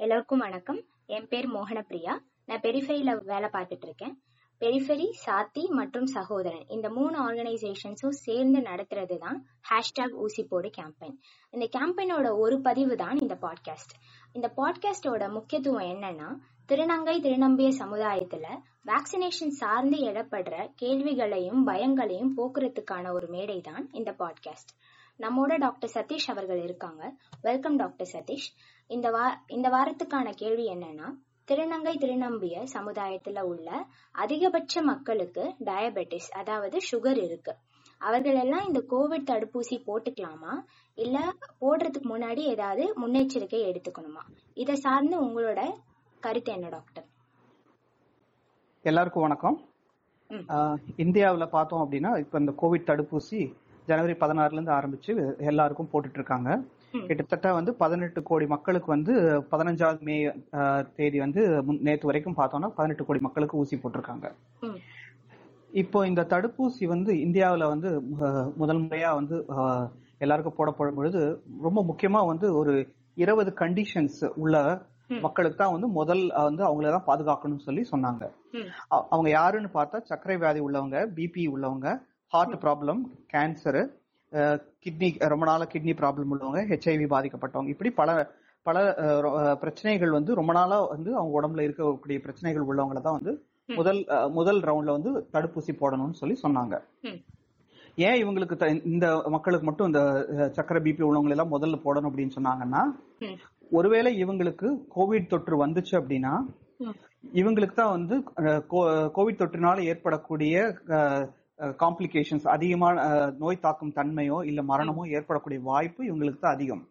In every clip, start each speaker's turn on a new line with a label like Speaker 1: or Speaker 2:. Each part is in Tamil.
Speaker 1: எல்லோருக்கும் வணக்கம். என் பேர் மோகனப்பிரியா. நான் பெரிஃபெரியில வேலை பார்த்துட்டு இருக்கேன் பெரிஃபெரி சாத்தி மற்றும் சகோதரன். இந்த மூணு ஆர்கனைசேஷன்ஸும் சேர்ந்து நடத்துறது தான் ஹேஷ்டாக் ஊசி போடு கேம்பெயின் இந்த கேம்பெயினோட ஒரு பதிவு தான் இந்த பாட்காஸ்ட் இந்த பாட்காஸ்டோட முக்கியத்துவம் என்னன்னா திருநங்கை திருநம்பிய சமுதாயத்துல வேக்சினேஷன் சார்ந்து எழப்படுற கேள்விகளையும் பயங்களையும் போக்குறதுக்கான ஒரு மேடை தான் இந்த பாட்காஸ்ட் நம்மோட டாக்டர் சதீஷ் அவர்கள் இருக்காங்க. Welcome doctor Satish. இந்த வா இந்த வாரத்துக்கான கேள்வி என்னன்னா திருநங்கை திருநம்பிய சமுதாயத்துல உள்ள அதிகபட்ச மக்களுக்கு டயபெட்டிஸ் அதாவது சுகர் இருக்கு. அவர்கள் எல்லாம் இந்த கோவிட் தடுப்பூசி போட்டுக்கலாமா? இல்ல போடுறதுக்கு முன்னாடி ஏதாவது முன்னெச்சரிக்கை எடுத்துக்கணுமா? இதை சார்ந்து உங்களோட கருத்து என்ன டாக்டர்?
Speaker 2: எல்லாருக்கும் வணக்கம். இந்தியாவில் பார்த்தோம் அப்படின்னா இப்போ இந்த கோவிட் தடுப்பூசி ஜனவரி பதினாறுல இருந்து ஆரம்பிச்சு எல்லாருக்கும் போட்டுட்டு இருக்காங்க. கிட்டத்தட்ட வந்து பதினெட்டு கோடி மக்களுக்கு வந்து பதினஞ்சாவது மே தேதி வந்து நேத்து வரைக்கும் பார்த்தோம்னா பதினெட்டு கோடி மக்களுக்கு ஊசி போட்டிருக்காங்க. இப்போ இந்த தடுப்பூசி வந்து இந்தியாவில் வந்து முதல் முறையா வந்து எல்லாருக்கும் போடப்படும் பொழுது ரொம்ப முக்கியமா வந்து ஒரு இருபது கண்டிஷன்ஸ் உள்ள. மக்களுக்கு தான் வந்து முதல் வந்து அவங்கள தான் பாதுகாக்கணும்னு சொல்லி சொன்னாங்க. அவங்க யாருன்னு பார்த்தா சர்க்கரை வியாதி உள்ளவங்க பிபி உள்ளவங்க ஹார்ட் ப்ராப்ளம் கேன்சர் கிட்னி ரொம்ப நாள கிட்னி ப்ராப்ளம் உள்ளவங்க ஹெச்ஐவி பாதிக்கப்பட்டவங்க. இப்படி பல பல பிரச்சனைகள் வந்து ரொம்ப நாளா வந்து அவங்க உடம்புல இருக்கக்கூடிய பிரச்சனைகள் உள்ளவங்கள தான் வந்து முதல் முதல் ரவுண்ட்ல வந்து தடுப்பூசி போடணும்னு சொல்லி சொன்னாங்க. ஏன் இவங்களுக்கு இந்த மக்களுக்கு மட்டும் இந்த அஹ், சர்க்கரை பிபி உள்ளவங்க எல்லாம் முதல்ல போடணும் அப்படின்னு சொன்னாங்கன்னா ஒருவேளை இவங்களுக்கு கோவிட் தொற்று வந்துச்சு அப்படின்னா இவங்களுக்கு தான் வந்து கோவிட் தொற்றினால ஏற்படக்கூடிய காம்ப்ளிகேஷன்ஸ் அதிகமான நோய் தாக்கும் தன்மையோ இல்ல மரணமோ ஏற்படக்கூடிய வாய்ப்பு இவங்களுக்கு தான் அதிகம்.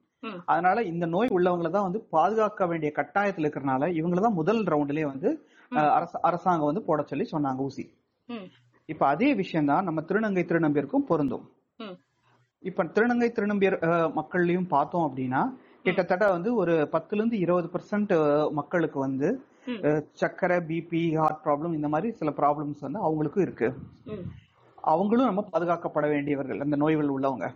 Speaker 2: அதனால இந்த நோய் உள்ளவங்களை தான் வந்து பாதுகாக்க வேண்டிய கட்டாயத்தில் இருக்கிறனால இவங்கள தான் முதல் ரவுண்ட்லயே வந்து அரசாங்கம் வந்து போட சொல்லி சொன்னாங்க ஊசி. இப்ப அதே விஷயம் தான் நம்ம திருநங்கை திருநம்பியருக்கும் பொருந்தும். இப்ப திருநங்கை திருநம்பியர் மக்கள்லயும் பார்த்தோம் அப்படின்னா கிட்டத்தட்ட வந்து ஒரு பத்துல இருந்து இருபது பெர்சென்ட் மக்களுக்கு வந்து சர்க்கரை பிபி ஹார்ட் ப்ராப்ளம் இந்த மாதிரி சில ப்ராப்ளம்ஸ் வந்து அவங்களுக்கும் இருக்கு. அவங்களும் நம்ம பாதுகாக்கப்பட வேண்டியவர்கள் அந்த நோய்கள் உள்ளவங்க.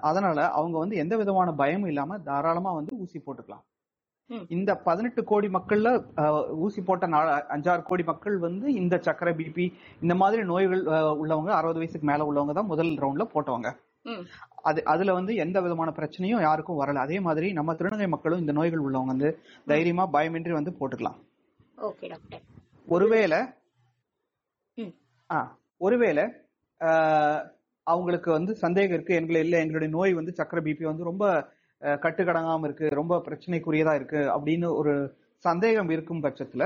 Speaker 2: அதனால அவங்க வந்து எந்த விதமான பயமும் இல்லாம தாராளமா வந்து ஊசி போட்டுக்கலாம். இந்த பதினெட்டு கோடி மக்கள்ல ஊசி போட்ட நா- அஞ்சாறு கோடி மக்கள் வந்து இந்த சர்க்கரை பிபி இந்த மாதிரி நோய்கள் உள்ளவங்க அறுபது வயசுக்கு மேல உள்ளவங்க தான் முதல் ரவுண்ட்ல போட்டவங்க. அது அதுல வந்து எந்த விதமான பிரச்சனையும் யாருக்கும் வரல. அதே மாதிரி நம்ம திருநங்கை மக்களும் இந்த நோய்கள் உள்ளவங்க வந்து தைரியமா பயமின்றி வந்து போட்டுக்கலாம். ஒருவேளை ஆ. ஒருவேளை அவங்களுக்கு வந்து சந்தேகம் இருக்கு எங்களை இல்ல எங்களுடைய நோய் வந்து சக்கரை பிபி வந்து ரொம்ப கட்டுக்கடங்காம இருக்கு ரொம்ப பிரச்சனைக்குரியதா இருக்கு அப்படின்னு ஒரு சந்தேகம் இருக்கும் பட்சத்துல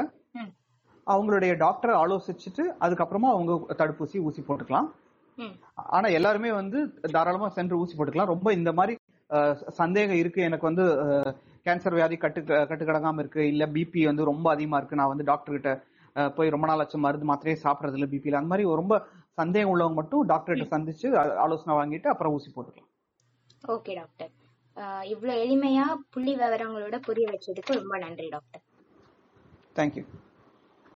Speaker 2: அவங்களுடைய டாக்டரை ஆலோசிச்சுட்டு அதுக்கப்புறமா அவங்க தடுப்பூசி ஊசி போட்டுக்கலாம். ஆனா எல்லாருமே வந்து தாராளமா சென்று ஊசி போட்டுக்கலாம். ரொம்ப இந்த மாதிரி சந்தேகம் இருக்கு. எனக்கு வந்து கேன்சர் வியாதி கட்டு கட்டுக்கடங்காம இருக்கு. இல்ல பிபி வந்து ரொம்ப அதிகமா இருக்கு. நான் வந்து டாக்டர் கிட்ட போய் ரொம்ப நாள் ஆச்சு மருந்து மாத்திரையே சாப்பிடறது இல்ல பிபில அந்த மாதிரி ரொம்ப சந்தேகம் உள்ளவங்க மட்டும் டாக்டர் கிட்ட சந்திச்சு ஆலோசனை வாங்கிட்டு அப்புறம் ஊசி போட்டுக்கலாம்.
Speaker 1: ஓகே டாக்டர் இவ்வளவு எளிமையா புள்ளி விவரங்களோட புரிய வச்சதுக்கு ரொம்ப நன்றி டாக்டர்
Speaker 2: தேங்க்யூ